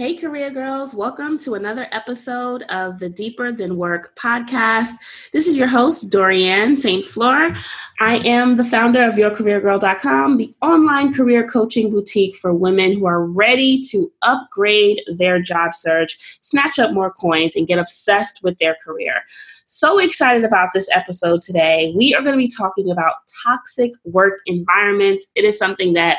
Hey, career girls, welcome to another episode of the Deeper Than Work podcast. This is your host, Dorianne St. Fleur. I am the founder of YourCareerGirl.com, the online career coaching boutique for women who are ready to upgrade their job search, snatch up more coins, and get obsessed with their career. So excited about this episode today. We are going to be talking about toxic work environments. It is something that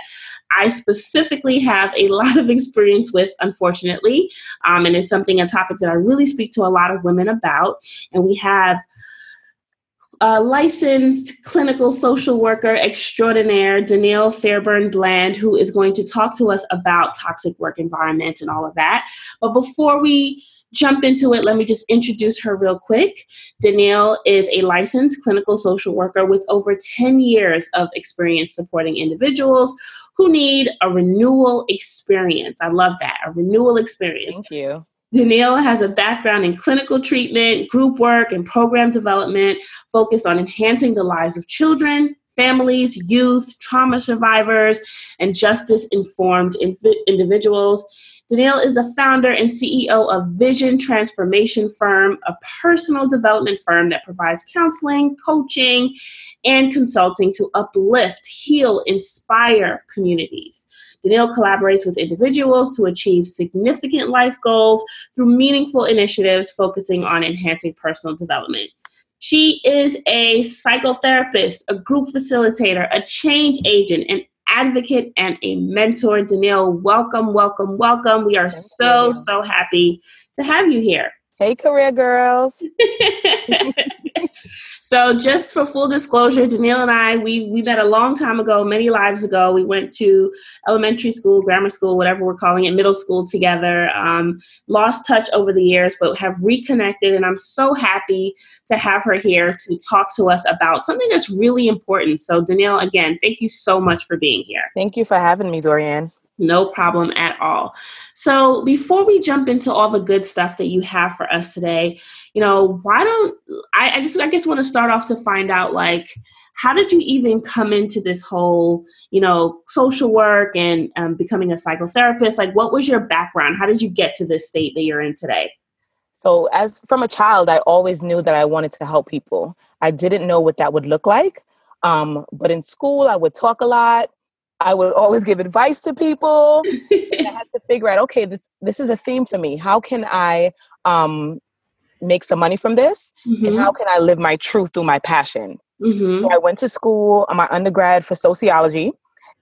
I specifically have a lot of experience with, unfortunately, um, and it's something, a topic that I really speak to a lot of women about. And we have a licensed clinical social worker extraordinaire, Danielle Fairburn Bland, who is going to talk to us about toxic work environments and all of that. But before we jump into it, let me just introduce her real quick. Danielle is a licensed clinical social worker with over 10 years of experience supporting individuals who need a renewal experience. I love that, a renewal experience. Thank you. Danielle has a background in clinical treatment, group work, and program development focused on enhancing the lives of children, families, youth, trauma survivors, and justice informed individuals. Danielle is the founder and CEO of Vision Transformation Firm, a personal development firm that provides counseling, coaching, and consulting to uplift, heal, inspire communities. Danielle collaborates with individuals to achieve significant life goals through meaningful initiatives focusing on enhancing personal development. She is a psychotherapist, a group facilitator, a change agent, an advocate and a mentor. Danielle, welcome, welcome, welcome. We are Thank so, you. so happy to have you here. Hey, career girls. so, just for full disclosure, Danielle and I, we, we met a long time ago, many lives ago. We went to elementary school, grammar school, whatever we're calling it, middle school together. Um, lost touch over the years, but have reconnected. And I'm so happy to have her here to talk to us about something that's really important. So, Danielle, again, thank you so much for being here. Thank you for having me, Dorianne. No problem at all. So, before we jump into all the good stuff that you have for us today, you know, why don't I, I just, I guess, want to start off to find out like, how did you even come into this whole, you know, social work and um, becoming a psychotherapist? Like, what was your background? How did you get to this state that you're in today? So, as from a child, I always knew that I wanted to help people. I didn't know what that would look like. Um, but in school, I would talk a lot. I would always give advice to people. I had to figure out, okay, this this is a theme for me. How can I um, make some money from this, mm-hmm. and how can I live my truth through my passion? Mm-hmm. So I went to school, on my undergrad for sociology,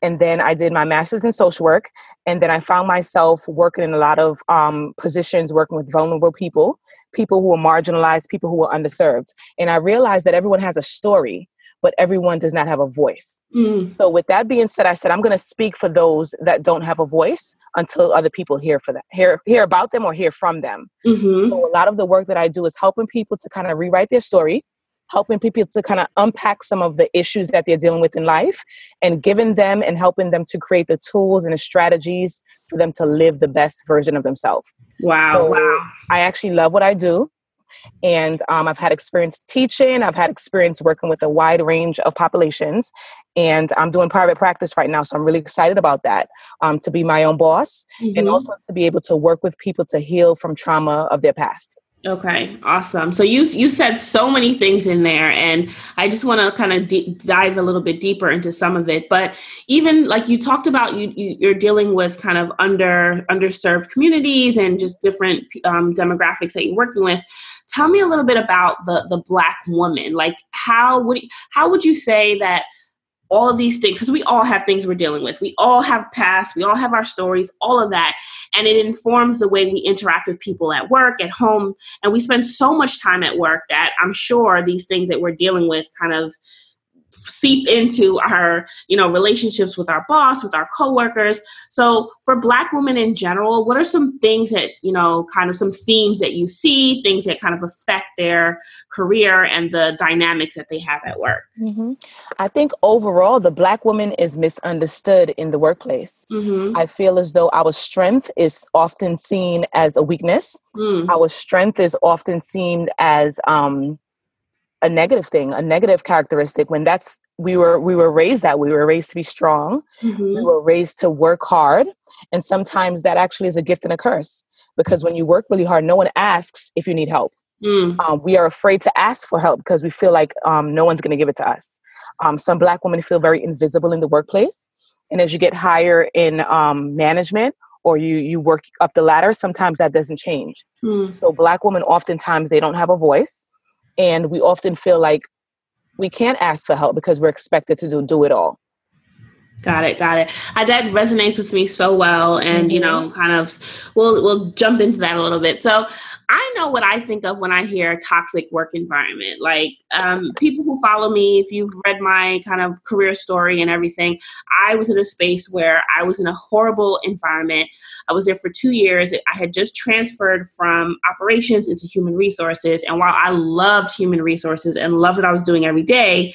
and then I did my master's in social work, and then I found myself working in a lot of um, positions, working with vulnerable people, people who are marginalized, people who are underserved, and I realized that everyone has a story but everyone does not have a voice. Mm. So, with that being said, I said I'm going to speak for those that don't have a voice until other people hear for that, hear hear about them or hear from them. Mm-hmm. So, a lot of the work that I do is helping people to kind of rewrite their story, helping people to kind of unpack some of the issues that they're dealing with in life, and giving them and helping them to create the tools and the strategies for them to live the best version of themselves. Wow! So wow! I actually love what I do. And um, I've had experience teaching, I've had experience working with a wide range of populations. And I'm doing private practice right now. So I'm really excited about that um, to be my own boss mm-hmm. and also to be able to work with people to heal from trauma of their past. Okay, awesome. So you you said so many things in there, and I just want to kind of d- dive a little bit deeper into some of it. But even like you talked about, you, you are dealing with kind of under underserved communities and just different um, demographics that you're working with. Tell me a little bit about the the black woman. Like how would how would you say that all of these things because we all have things we're dealing with. We all have past we all have our stories all of that. And it informs the way we interact with people at work at home. And we spend so much time at work that i'm sure these things that we're dealing with kind of seep into our you know relationships with our boss with our coworkers so for black women in general what are some things that you know kind of some themes that you see things that kind of affect their career and the dynamics that they have at work mm-hmm. i think overall the black woman is misunderstood in the workplace mm-hmm. i feel as though our strength is often seen as a weakness mm. our strength is often seen as um a negative thing, a negative characteristic, when that's we were we were raised that we were raised to be strong mm-hmm. we were raised to work hard and sometimes that actually is a gift and a curse because when you work really hard no one asks if you need help mm. um, we are afraid to ask for help because we feel like um, no one's going to give it to us um, some black women feel very invisible in the workplace and as you get higher in um, management or you you work up the ladder sometimes that doesn't change mm. so black women oftentimes they don't have a voice and we often feel like we can't ask for help because we're expected to do, do it all. Got it, got it. I, that resonates with me so well, and mm-hmm. you know, kind of, we'll we'll jump into that a little bit. So, I know what I think of when I hear toxic work environment. Like um, people who follow me, if you've read my kind of career story and everything, I was in a space where I was in a horrible environment. I was there for two years. I had just transferred from operations into human resources, and while I loved human resources and loved what I was doing every day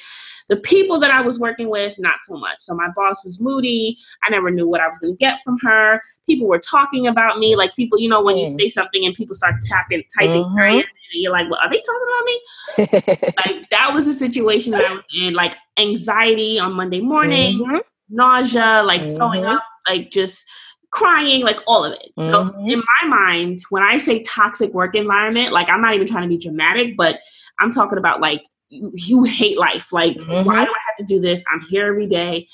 the people that I was working with, not so much. So my boss was moody. I never knew what I was going to get from her. People were talking about me, like people, you know, when you mm. say something and people start tapping, typing, mm-hmm. and you're like, "Well, are they talking about me?" like that was the situation that I was in. Like anxiety on Monday morning, mm-hmm. nausea, like mm-hmm. throwing up, like just crying, like all of it. Mm-hmm. So in my mind, when I say toxic work environment, like I'm not even trying to be dramatic, but I'm talking about like you, hate life. Like, mm-hmm. why do I have to do this? I'm here every day.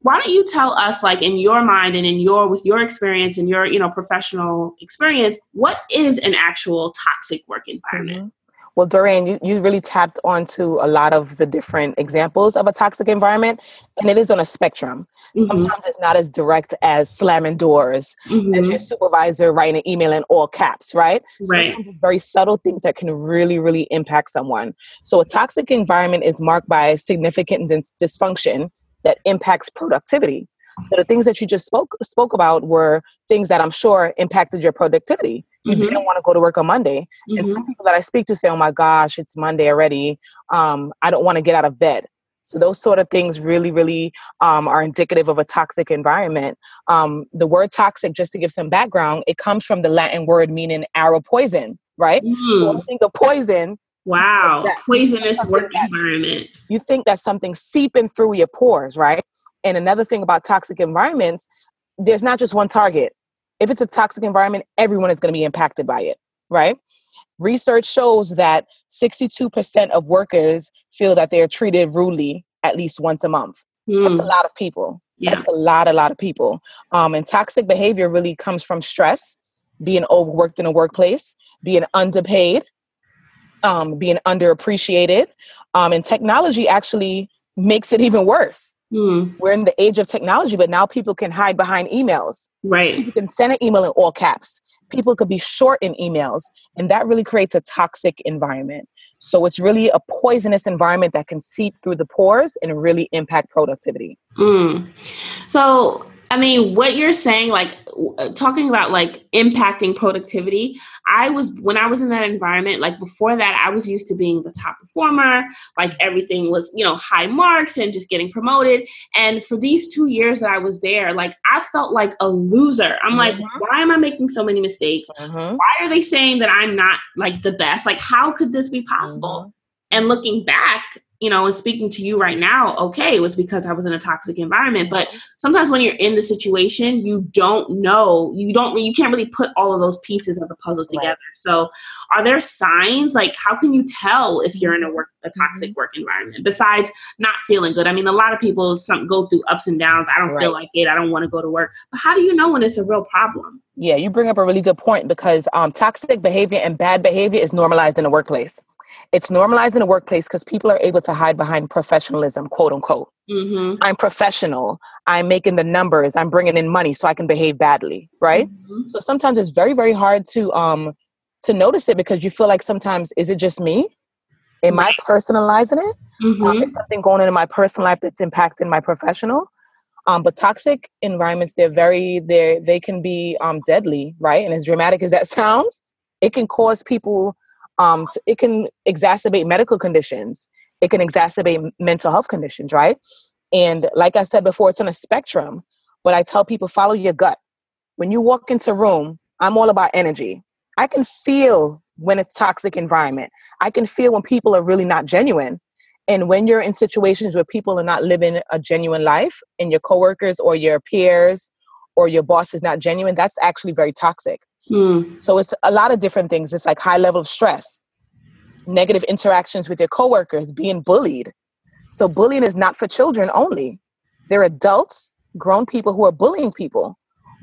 Why don't you tell us, like, in your mind and in your with your experience and your you know professional experience, what is an actual toxic work environment? Mm-hmm. Well, Dorian, you, you really tapped onto a lot of the different examples of a toxic environment, and it is on a spectrum. Mm-hmm. Sometimes it's not as direct as slamming doors mm-hmm. and your supervisor writing an email in all caps, right? Right. Sometimes it's very subtle things that can really, really impact someone. So a toxic environment is marked by significant dysfunction that impacts productivity. So the things that you just spoke spoke about were things that I'm sure impacted your productivity you mm-hmm. didn't want to go to work on Monday. Mm-hmm. And some people that I speak to say, oh my gosh, it's Monday already. Um, I don't want to get out of bed. So those sort of things really, really um, are indicative of a toxic environment. Um, the word toxic, just to give some background, it comes from the Latin word meaning arrow poison, right? Mm. So think of poison. Wow, poisonous work environment. You think that's something seeping through your pores, right? And another thing about toxic environments, there's not just one target if it's a toxic environment, everyone is going to be impacted by it, right? Research shows that 62% of workers feel that they're treated rudely at least once a month. Mm. That's a hmm. lot of people. Yeah. That's a lot, a lot of people. Um, and toxic behavior really comes from stress, being overworked in a workplace, being underpaid, um, being underappreciated. Um, and technology actually makes it even worse. Mm. We're in the age of technology, but now people can hide behind emails. Right. You can send an email in all caps. People could be short in emails, and that really creates a toxic environment. So it's really a poisonous environment that can seep through the pores and really impact productivity. Mm. So I mean, what you're saying, like uh, talking about like impacting productivity, I was, when I was in that environment, like before that, I was used to being the top performer. Like everything was, you know, high marks and just getting promoted. And for these two years that I was there, like I felt like a loser. I'm mm-hmm. like, why am I making so many mistakes? Mm-hmm. Why are they saying that I'm not like the best? Like, how could this be possible? Mm-hmm. And looking back, you know, and speaking to you right now, okay, it was because I was in a toxic environment. But sometimes when you're in the situation, you don't know, you don't, you can't really put all of those pieces of the puzzle together. Right. So, are there signs? Like, how can you tell if you're in a work, a toxic mm-hmm. work environment besides not feeling good? I mean, a lot of people some go through ups and downs. I don't right. feel like it. I don't want to go to work. But how do you know when it's a real problem? Yeah, you bring up a really good point because um, toxic behavior and bad behavior is normalized in the workplace. It's normalized in the workplace because people are able to hide behind professionalism, quote unquote. Mm-hmm. I'm professional. I'm making the numbers. I'm bringing in money, so I can behave badly, right? Mm-hmm. So sometimes it's very, very hard to um to notice it because you feel like sometimes is it just me? Am I personalizing it? Mm-hmm. Um, is something going on in my personal life that's impacting my professional? Um, but toxic environments, they're very, they they can be um, deadly, right? And as dramatic as that sounds, it can cause people um, it can exacerbate medical conditions. It can exacerbate mental health conditions right? And like i said before it's on a spectrum but i tell people follow your gut. When you walk into a room i'm all about energy. I can feel when it's toxic environment. I can feel when people are really not genuine. And when you're in situations where people are not living a genuine life and your coworkers or your peers or your boss is not genuine, that's actually very toxic. Mm. So it's a lot of different things. It's like high level of stress, negative interactions with your coworkers, being bullied. So bullying is not for children only. They're adults, grown people who are bullying people,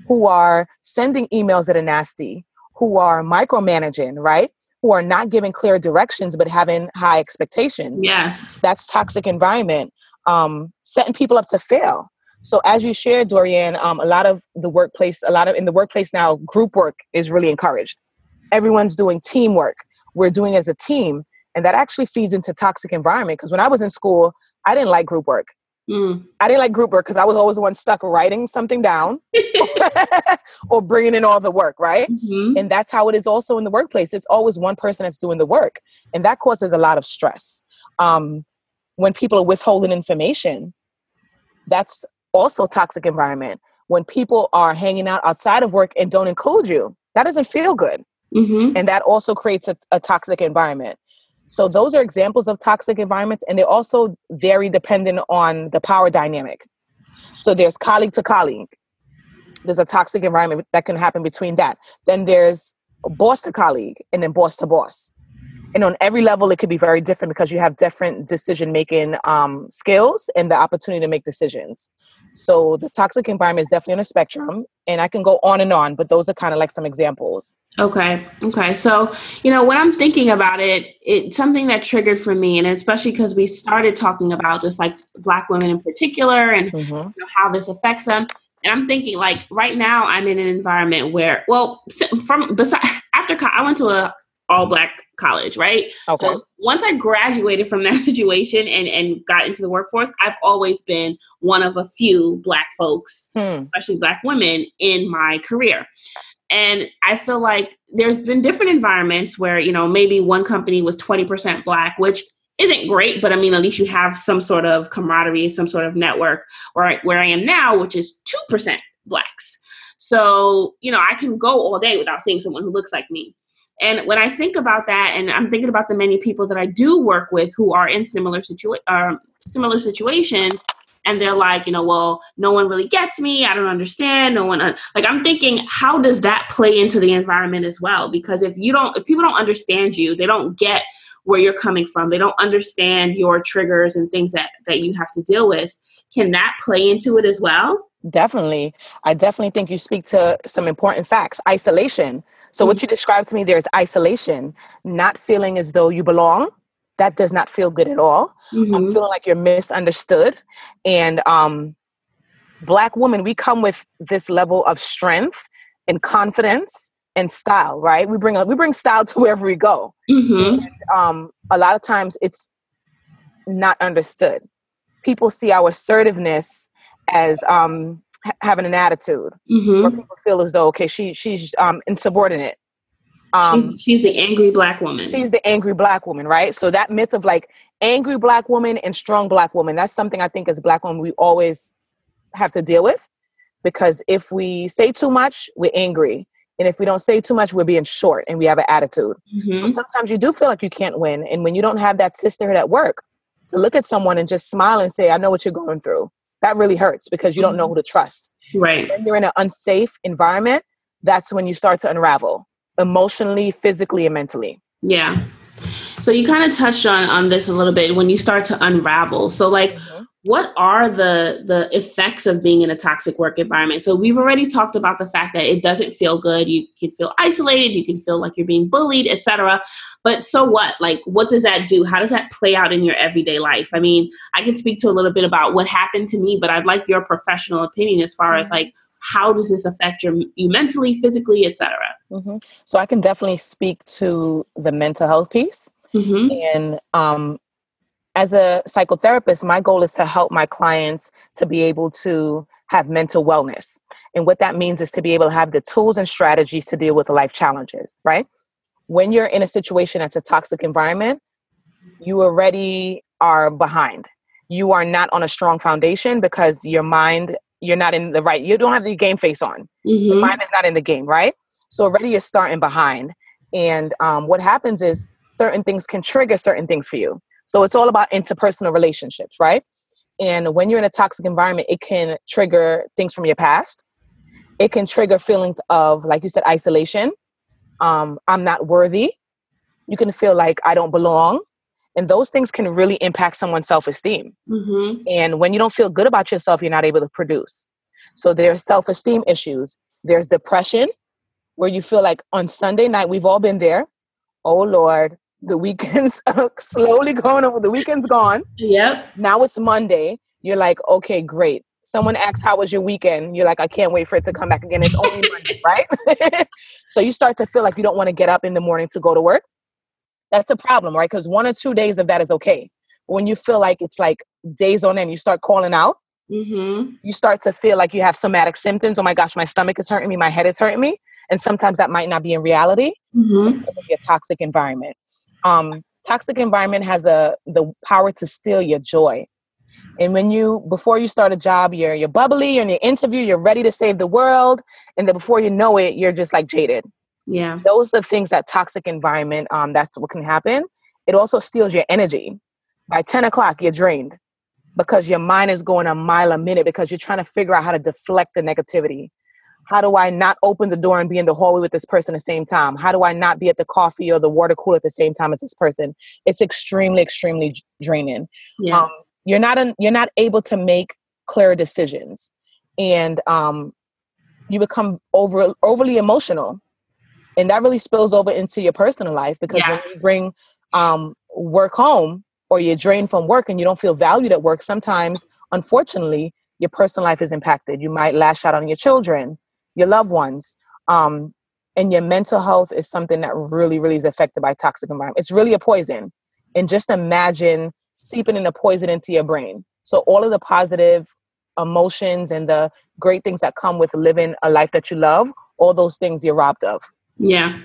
who are sending emails that are nasty, who are micromanaging, right? Who are not giving clear directions but having high expectations. Yes. That's toxic environment. Um, setting people up to fail. So as you shared, Dorian, um, a lot of the workplace, a lot of in the workplace now, group work is really encouraged. Everyone's doing teamwork. We're doing as a team, and that actually feeds into toxic environment. Because when I was in school, I didn't like group work. Mm. I didn't like group work because I was always the one stuck writing something down or bringing in all the work, right? Mm-hmm. And that's how it is also in the workplace. It's always one person that's doing the work, and that causes a lot of stress. Um, when people are withholding information, that's also toxic environment. When people are hanging out outside of work and don't include you, that doesn't feel good. Mm-hmm. And that also creates a, a toxic environment. So those are examples of toxic environments, and they're also very dependent on the power dynamic. So there's colleague to colleague. There's a toxic environment that can happen between that. Then there's boss to colleague, and then boss to boss. And on every level, it could be very different because you have different decision making um, skills and the opportunity to make decisions. So the toxic environment is definitely on a spectrum, and I can go on and on, but those are kind of like some examples. Okay. Okay. So, you know, when I'm thinking about it, it's something that triggered for me, and especially because we started talking about just like Black women in particular and mm-hmm. you know, how this affects them. And I'm thinking, like, right now, I'm in an environment where, well, from beside after I went to a all black college, right? Okay. So once I graduated from that situation and, and got into the workforce, I've always been one of a few black folks, hmm. especially black women, in my career. And I feel like there's been different environments where, you know, maybe one company was 20% black, which isn't great, but I mean, at least you have some sort of camaraderie, some sort of network. Where I, where I am now, which is 2% blacks. So, you know, I can go all day without seeing someone who looks like me. And when I think about that, and I'm thinking about the many people that I do work with who are in similar situa- uh, similar situations, and they're like, you know, well, no one really gets me. I don't understand. No one, un-. like, I'm thinking, how does that play into the environment as well? Because if you don't, if people don't understand you, they don't get where you're coming from. They don't understand your triggers and things that that you have to deal with. Can that play into it as well? Definitely. I definitely think you speak to some important facts. Isolation. So, mm-hmm. what you described to me, there's isolation, not feeling as though you belong. That does not feel good at all. Mm-hmm. I'm feeling like you're misunderstood. And um, Black women, we come with this level of strength and confidence and style, right? We bring we bring style to wherever we go. Mm-hmm. And, um, a lot of times, it's not understood. People see our assertiveness as um, having an attitude mm-hmm. where people feel as though okay she she's um, insubordinate. Um, she's, she's the angry black woman. she's the angry black woman right? So that myth of like angry black woman and strong black woman that's something i think as black women we always have to deal with because if we say too much we're angry. And if we don't say too much we're being short and we have an attitude. Mm-hmm. sometimes you do feel like you can't win. And when you don't have that sisterhood at work to look at someone and just smile and say i know what you're going through that really hurts because you don't know mm-hmm. who to trust. Right. When you're in an unsafe environment, that's when you start to unravel emotionally, physically, and mentally. Yeah. So you kind of touched on on this a little bit when you start to unravel. So like mm-hmm what are the the effects of being in a toxic work environment? So we've already talked about the fact that it doesn't feel good. You can feel isolated. You can feel like you're being bullied etc but so what? Like what does that do? How does that play out in your everyday life? I mean i can speak to a little bit about what happened to me but i'd like your professional opinion as far as mm-hmm. like how does this affect your, you mentally physically etc mm-hmm. so i can definitely speak to the mental health piece mm-hmm. and um, as a psychotherapist, my goal is to help my clients to be able to have mental wellness. And what that means is to be able to have the tools and strategies to deal with life challenges, right? When you're in a situation that's a toxic environment, you already are behind. You are not on a strong foundation because your mind, you're not in the right, you don't have the game face on. Mm-hmm. Your mind is not in the game, right? So already you're starting behind. And um, what happens is certain things can trigger certain things for you. So it's all about interpersonal relationships, right? And when you're in a toxic environment, it can trigger things from your past. It can trigger feelings of, like you said, isolation. Um, I'm not worthy. You can feel like I don't belong. And those things can really impact someone's self esteem. Mm-hmm. And when you don't feel good about yourself, you're not able to produce. So there's self esteem issues. There's depression, where you feel like on Sunday night, we've all been there. Oh Lord, the weekends slowly going over. The weekend's gone. Yep. Now it's Monday. You're like, okay, great. Someone asks, how was your weekend? You're like, I can't wait for it to come back again. It's only Monday, right? so you start to feel like you don't want to get up in the morning to go to work. That's a problem, right? Because one or two days of that is okay. When you feel like it's like days on end, you start calling out. Mm-hmm. You start to feel like you have somatic symptoms. Oh my gosh, my stomach is hurting me, my head is hurting me, and sometimes that might not be in reality. Mm-hmm. It be a toxic environment um, toxic environment has a the power to steal your joy. And when you before you start a job you're you're bubbly you're in your interview you're ready to save the world and then before you know it you're just like jaded. Yeah. Those are things that toxic environment um that's what can happen. It also steals your energy. By 10 o'clock you're drained because your mind is going a mile a minute because you're trying to figure out how to deflect the negativity how do I not open the door and be in the hallway with this person at the same time? How do I not be at the coffee or the water cooler at the same time as this person? It's extremely, extremely draining. Yeah. Um, you're not an, you're not able to make clear decisions, and um, you become over overly emotional, and that really spills over into your personal life because yes. when you bring um, work home or you're drained from work and you don't feel valued at work, sometimes, unfortunately, your personal life is impacted. You might lash out on your children your loved ones. Um, and your mental health is something that really, really is affected by toxic environment. It's really a poison. And just imagine seeping in the poison into your brain. So all of the positive emotions and the great things that come with living a life that you love, all those things you're robbed of. Yeah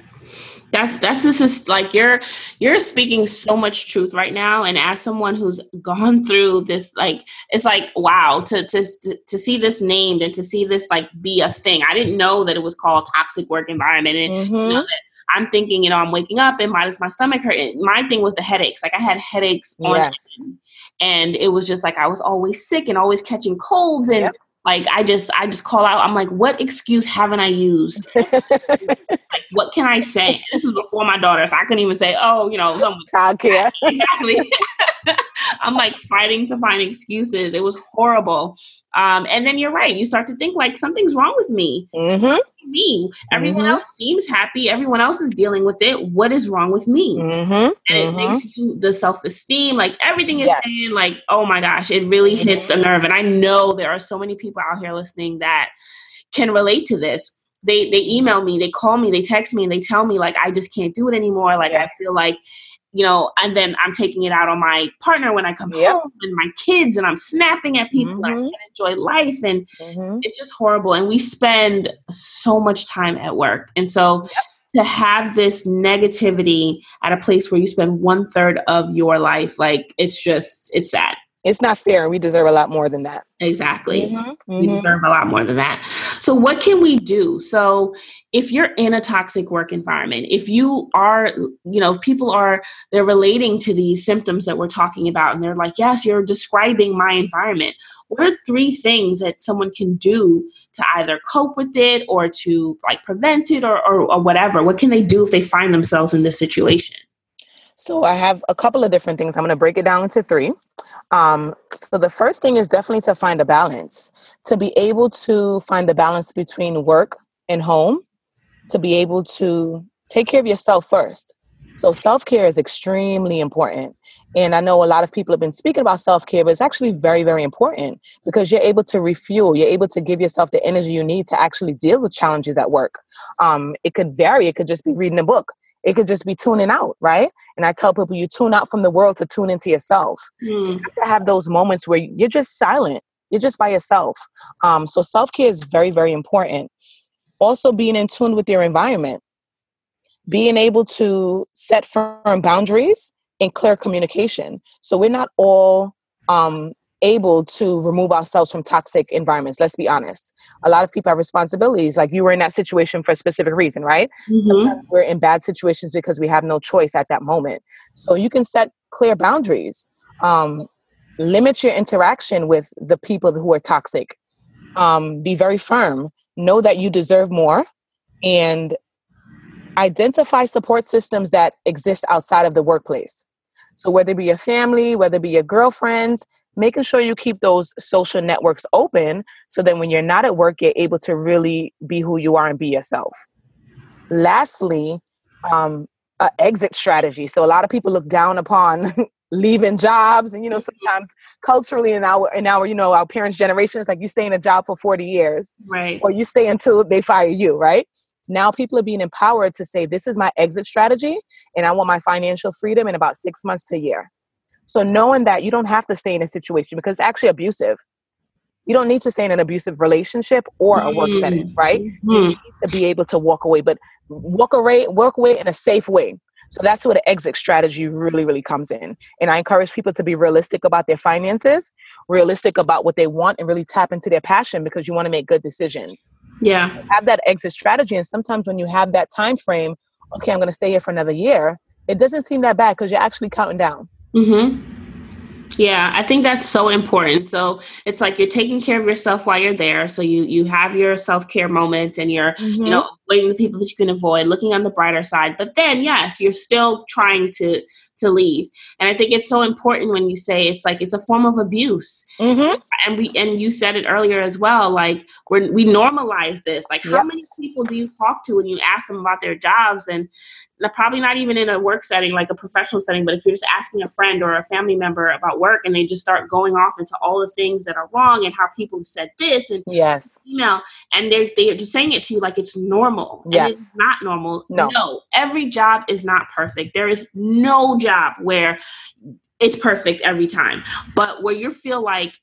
that's that's just is like you're you're speaking so much truth right now and as someone who's gone through this like it's like wow to to to see this named and to see this like be a thing i didn't know that it was called toxic work environment and mm-hmm. you know, i'm thinking you know i'm waking up and why does my stomach hurt my thing was the headaches like i had headaches on yes. and it was just like i was always sick and always catching colds and yep like I just I just call out. I'm like, what excuse haven't I used? like, what can I say? This is before my daughter, so I couldn't even say, oh, you know, some childcare. exactly. I'm like fighting to find excuses. It was horrible. Um, and then you're right. You start to think like something's wrong with me. Mm-hmm. Me. Everyone mm-hmm. else seems happy. Everyone else is dealing with it. What is wrong with me? Mm-hmm. And it makes mm-hmm. you the self esteem. Like everything is yes. saying, like, oh my gosh, it really hits a mm-hmm. nerve. And I know there are so many people out here listening that can relate to this they they email me, they call me, they text me, and they tell me like I just can't do it anymore. Like yeah. I feel like you know, and then I'm taking it out on my partner when I come yep. home and my kids, and I'm snapping at people. Mm-hmm. I can't enjoy life, and mm-hmm. it's just horrible. And we spend so much time at work, and so yep. to have this negativity at a place where you spend one third of your life, like it's just it's sad it's not fair. We deserve a lot more than that. Exactly. Mm-hmm. We mm-hmm. deserve a lot more than that. So, what can we do? So, if you're in a toxic work environment, if you are, you know, if people are, they're relating to these symptoms that we're talking about, and they're like, yes, you're describing my environment. What are three things that someone can do to either cope with it or to like prevent it or, or, or whatever? What can they do if they find themselves in this situation? So, I have a couple of different things. I'm going to break it down into three. Um, so the first thing is definitely to find a balance, to be able to find the balance between work and home, to be able to take care of yourself first. So self care is extremely important. And I know a lot of people have been speaking about self care, but it's actually very, very important because you're able to refuel. You're able to give yourself the energy you need to actually deal with challenges at work. Um, it could vary. It could just be reading a book. It could just be tuning out, right? And I tell people you tune out from the world to tune into yourself. Mm. You have to have those moments where you're just silent. You're just by yourself. Um, so self care is very, very important. Also, being in tune with your environment, being able to set firm boundaries and clear communication. So we're not all um, able to remove ourselves from toxic environments. Let's be honest. A lot of people have responsibilities. Like you were in that situation for a specific reason, right? Mm-hmm. Sometimes we're in bad situations because we have no choice at that moment. So you can set clear boundaries. Um, limit your interaction with the people who are toxic. Um, be very firm. Know that you deserve more and identify support systems that exist outside of the workplace. So, whether it be your family, whether it be your girlfriends, making sure you keep those social networks open so that when you're not at work, you're able to really be who you are and be yourself. Lastly, um, exit strategy. So, a lot of people look down upon leaving jobs and you know mm-hmm. sometimes culturally in our in our you know our parents generation it's like you stay in a job for 40 years right or you stay until they fire you right now people are being empowered to say this is my exit strategy and i want my financial freedom in about six months to a year so knowing that you don't have to stay in a situation because it's actually abusive you don't need to stay in an abusive relationship or a work setting mm-hmm. right mm-hmm. you need to be able to walk away but walk away work away in a safe way so that's where the exit strategy really, really comes in. And I encourage people to be realistic about their finances, realistic about what they want, and really tap into their passion because you want to make good decisions. Yeah. Have that exit strategy. And sometimes when you have that time frame, okay, I'm going to stay here for another year, it doesn't seem that bad because you're actually counting down. Mm-hmm. Yeah, I think that's so important. So it's like you're taking care of yourself while you're there. So you you have your self care moment, and you're mm-hmm. you know avoiding the people that you can avoid, looking on the brighter side. But then yes, you're still trying to to leave. And I think it's so important when you say it's like it's a form of abuse. Mm-hmm. And we and you said it earlier as well. Like we we normalize this. Like how many people do you talk to when you ask them about their jobs and probably not even in a work setting like a professional setting but if you're just asking a friend or a family member about work and they just start going off into all the things that are wrong and how people said this and yes. you know and they're they're just saying it to you like it's normal yes. and it's not normal. No. no. Every job is not perfect. There is no job where it's perfect every time. But where you feel like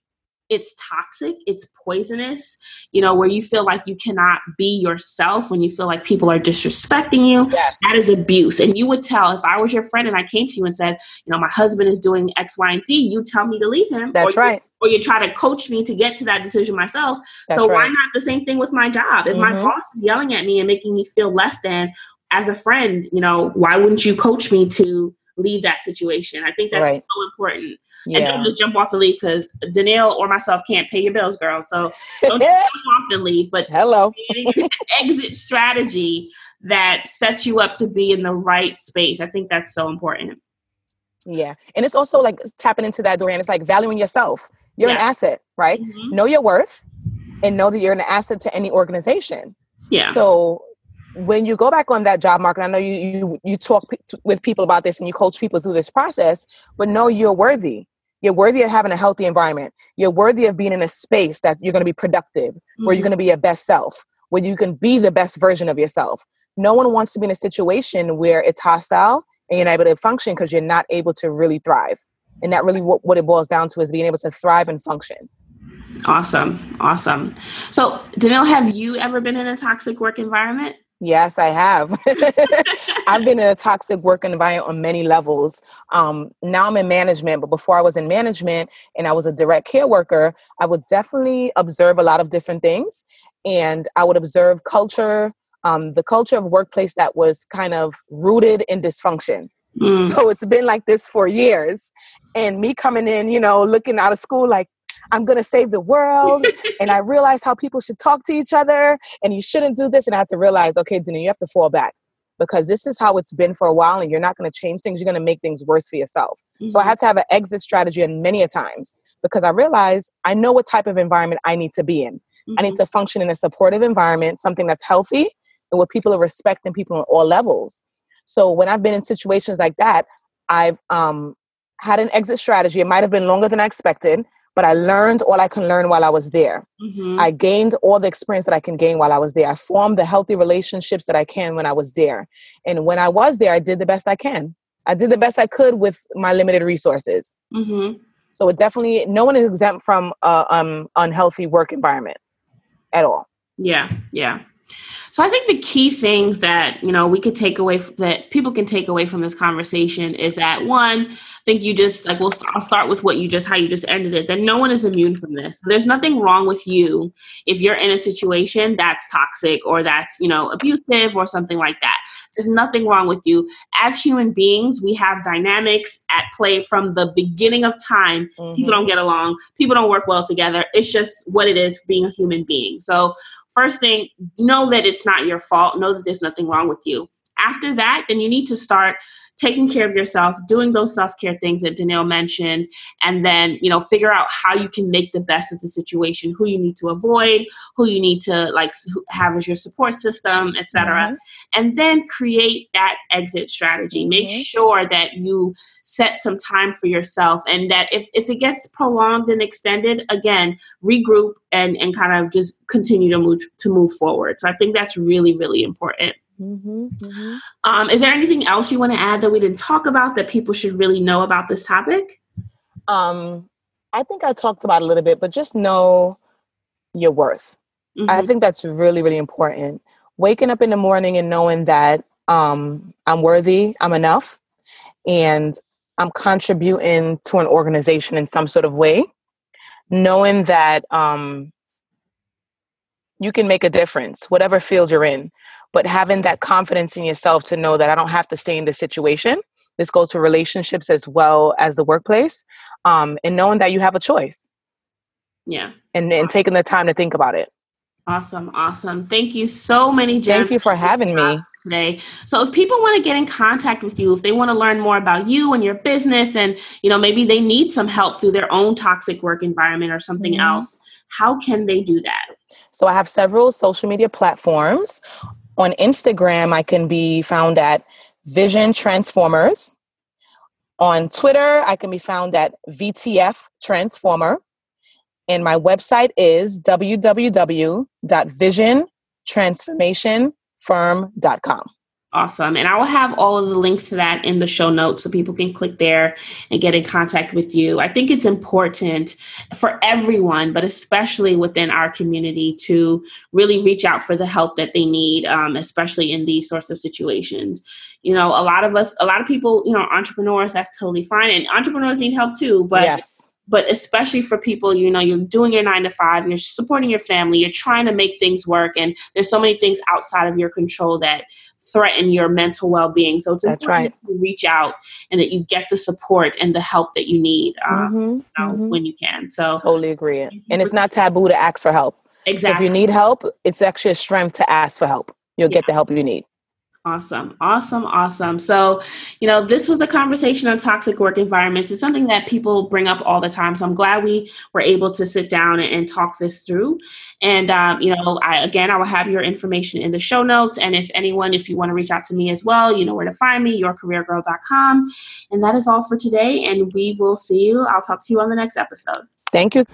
it's toxic, it's poisonous, you know, where you feel like you cannot be yourself, when you feel like people are disrespecting you, yes. that is abuse. And you would tell if I was your friend and I came to you and said, you know, my husband is doing X, Y, and Z, you tell me to leave him. That's or right. You, or you try to coach me to get to that decision myself. That's so right. why not the same thing with my job? If mm-hmm. my boss is yelling at me and making me feel less than as a friend, you know, why wouldn't you coach me to leave that situation. I think that's right. so important. Yeah. And don't just jump off the leave because Danielle or myself can't pay your bills, girl. So don't just jump off the leave. But hello, exit strategy that sets you up to be in the right space. I think that's so important. Yeah, and it's also like tapping into that, Dorian. It's like valuing yourself. You're yeah. an asset, right? Mm-hmm. Know your worth, and know that you're an asset to any organization. Yeah. So when you go back on that job market, I know you you you talk p- with people about this and you coach people through this process, but know you're worthy. You're worthy of having a healthy environment. You're worthy of being in a space that you're going to be productive, mm-hmm. where you're mm-hmm. going to be your best self, where you can be the best version of yourself. No one wants to be in a situation where it's hostile and you're not able to function because you're not able to really thrive. And that really what, what it boils down to is being able to thrive and function. Awesome. Awesome. So, Danelle, have you ever been in a toxic work environment? Yes, I have. I've been in a toxic work environment on many levels. Um, now I'm in management, but before I was in management and I was a direct care worker, I would definitely observe a lot of different things. And I would observe culture, um, the culture of workplace that was kind of rooted in dysfunction. Mm. So it's been like this for years. And me coming in, you know, looking out of school like, I'm going to save the world. and I realized how people should talk to each other and you shouldn't do this. And I had to realize, okay, Dina, you have to fall back because this is how it's been for a while and you're not going to change things. You're going to make things worse for yourself. Mm-hmm. So I mm-hmm. had to have an exit strategy and many a times because I realized I know what type of environment I need to be in. Mm-hmm. I need mm-hmm. to function in a supportive environment, something that's healthy and where people are respecting people on all levels. So when I've been in situations like that, I've um, had an exit strategy. It might have been longer than I expected, but I learned all I can learn while I was there. Mm-hmm. I gained all the experience that I can gain while I was there. I formed the healthy relationships that I can when I was there. And when I was there, I did the best I can. I did the best I could with my limited resources. Mm-hmm. So it definitely, no one is exempt from a um, unhealthy work environment at all. Yeah, yeah. So I think the key things that you know we could take away that people can take away from this conversation is that one, I think you just like we'll st- I'll start with what you just how you just ended it. That no one is immune from this. There's nothing wrong with you if you're in a situation that's toxic or that's you know abusive or something like that. There's nothing wrong with you. As human beings, we have dynamics at play from the beginning of time. Mm-hmm. People don't get along. People don't work well together. It's just what it is being a human being. So first thing, know that it's not your fault. Know that there's nothing wrong with you. After that, then you need to start taking care of yourself, doing those self-care things that Danielle mentioned, and then, you know, figure out how you can make the best of the situation, who you need to avoid, who you need to like have as your support system, etc. Mm-hmm. And then create that exit strategy. Mm-hmm. Make sure that you set some time for yourself and that if, if it gets prolonged and extended, again, regroup and, and kind of just continue to move to move forward. So I think that's really, really important. Mm-hmm, mm-hmm. Um, is there anything else you want to add that we didn't talk about that people should really know about this topic? Um, I think I talked about a little bit, but just know your worth. Mm-hmm. I think that's really, really important. Waking up in the morning and knowing that um, I'm worthy, I'm enough, and I'm contributing to an organization in some sort of way. Knowing that um, you can make a difference, whatever field you're in but having that confidence in yourself to know that I don't have to stay in this situation. This goes for relationships as well as the workplace, um, and knowing that you have a choice. Yeah, and and taking the time to think about it. Awesome, awesome. Thank you so many, Jen. Thank you for having me today. So, if people want to get in contact with you, if they want to learn more about you and your business, and you know maybe they need some help through their own toxic work environment or something mm-hmm. else, how can they do that? So, I have several social media platforms on Instagram, I can be found at Vision Transformers. On Twitter, I can be found at VTF Transformer. And my website is www.visiontransformationfirm.com. Awesome. And I will have all of the links to that in the show notes so people can click there and get in contact with you. I think it's important for everyone, but especially within our community, to really reach out for the help that they need, um, especially in these sorts of situations. You know, a lot of us, a lot of people, you know, entrepreneurs, that's totally fine. And entrepreneurs need help too. But yes but especially for people you know you're doing your nine to five you're supporting your family you're trying to make things work and there's so many things outside of your control that threaten your mental well-being. So it's That's important right. to reach out and that you get the support and the help that you need um, mm-hmm, you know, mm-hmm. when you can. So totally agree. and it's not taboo to ask for help. Exactly so if you need help it's actually a strength to ask for help. You'll yeah. get the help you need Awesome, awesome, awesome. So, you know, this was a conversation on toxic work environments. It's something that people bring up all the time. So I'm glad we were able to sit down and, talk this through. And, um, you know, I, again, I will have your information in the show notes. And if anyone, if you want to reach out to me as well, you know where to find me, yourcareergirl.com. And that is all for today. And we will see you. I'll talk to you on the next episode. Thank you.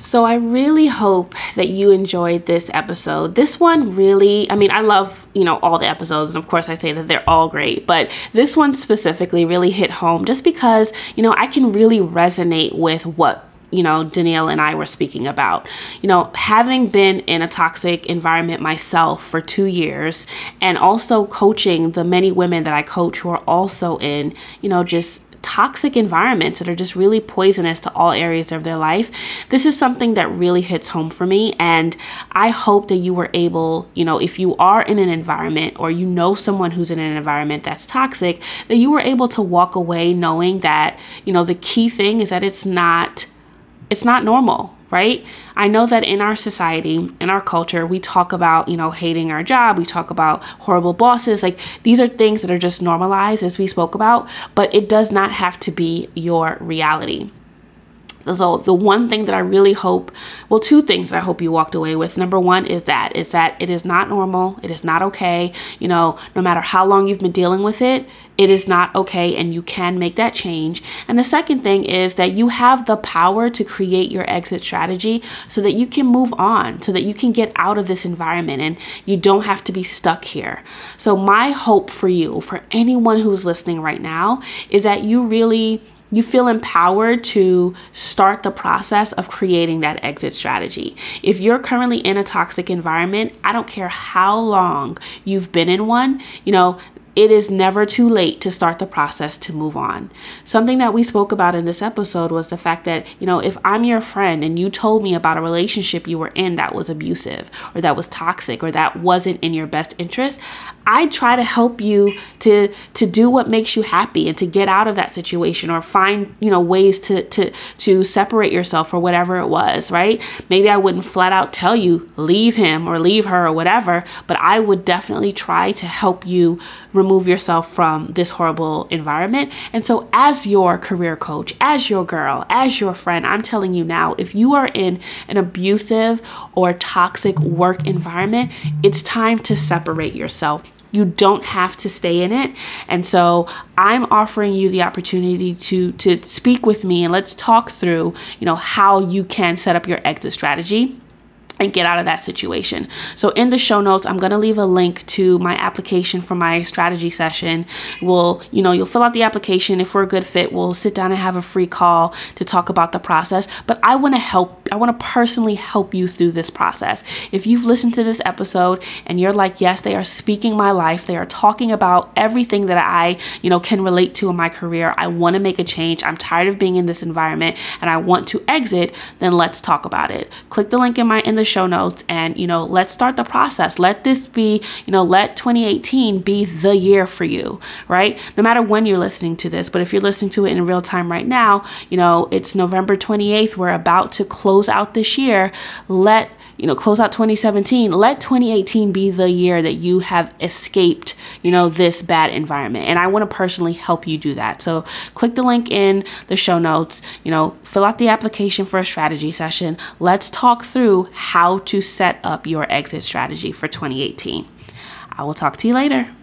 So I really hope that you enjoyed this episode. This one really, I mean, I love, you know, all the episodes, and of course I say that they're all great, but this one specifically really hit home just because, you know, I can really resonate with what you know, Danielle and I were speaking about. You know, having been in a toxic environment myself for two years and also coaching the many women that I coach who are also in, you know, just toxic environments that are just really poisonous to all areas of their life. This is something that really hits home for me. And I hope that you were able, you know, if you are in an environment or you know someone who's in an environment that's toxic, that you were able to walk away knowing that, you know, the key thing is that it's not it's not normal right? I know that in our society, in our culture, we talk about, you know, hating our job, we talk about horrible bosses. Like these are things that are just normalized as we spoke about, but it does not have to be your reality. So the one thing that I really hope, well, two things that I hope you walked away with. Number one is that is that it is not normal. It is not okay. You know, no matter how long you've been dealing with it, it is not okay, and you can make that change. And the second thing is that you have the power to create your exit strategy so that you can move on, so that you can get out of this environment, and you don't have to be stuck here. So my hope for you, for anyone who's listening right now, is that you really you feel empowered to start the process of creating that exit strategy. If you're currently in a toxic environment, I don't care how long you've been in one, you know, it is never too late to start the process to move on. Something that we spoke about in this episode was the fact that, you know, if I'm your friend and you told me about a relationship you were in that was abusive or that was toxic or that wasn't in your best interest, I try to help you to to do what makes you happy and to get out of that situation or find, you know, ways to to to separate yourself or whatever it was, right? Maybe I wouldn't flat out tell you leave him or leave her or whatever, but I would definitely try to help you remove yourself from this horrible environment. And so as your career coach, as your girl, as your friend, I'm telling you now, if you are in an abusive or toxic work environment, it's time to separate yourself. You don't have to stay in it. And so i'm offering you the opportunity to to speak with me and let's talk through you know how you can set up your exit strategy and get out of that situation. So in the show notes, I'm going to leave a link to my application for my strategy session. We'll, you know, you'll fill out the application. If we're a good fit, we'll sit down and have a free call to talk about the process. But I want to help, I want to personally help you through this process. If you've listened to this episode and you're like, yes, they are speaking my life. They are talking about everything that I, you know, can relate to in my career. I want to make a change. I'm tired of being in this environment and I want to exit, then let's talk about it. Click the link in my in the show notes and, you know, let's start the process. Let this be, you know, let 2018 be the year for you, right? No matter when you're listening to this, but if you're listening to it in real time right now, you know, it's November 28th. We're about to close out this year. Let you know, close out 2017, let 2018 be the year that you have escaped, you know, this bad environment. And I want to personally help you do that. So click the link in the show notes, you know, fill out the application for a strategy session. Let's talk through how to set up your exit strategy for 2018. I will talk to you later.